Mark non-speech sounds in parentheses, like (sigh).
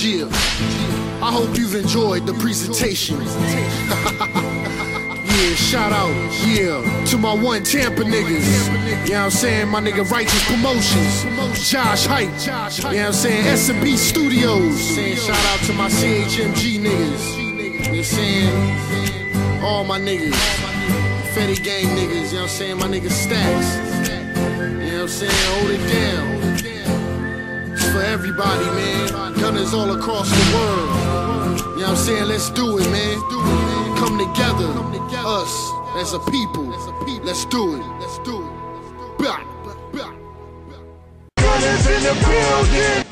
I hope you've enjoyed the presentation. (laughs) yeah, shout out, yeah, to my one Tampa niggas. You know I'm saying? My nigga Righteous Promotions, Josh Hype. You know I'm saying? S&B Studios. Saying shout out to my CHMG niggas. You saying? All my niggas. Fetty Gang niggas, you know what I'm saying? My nigga Stacks. You know what I'm saying? Hold it down. Everybody, man. Gunners all across the world. You know what I'm saying? Let's do it, man. Come together. Us as a people. Let's do it. Let's do it. Gunna's in the building.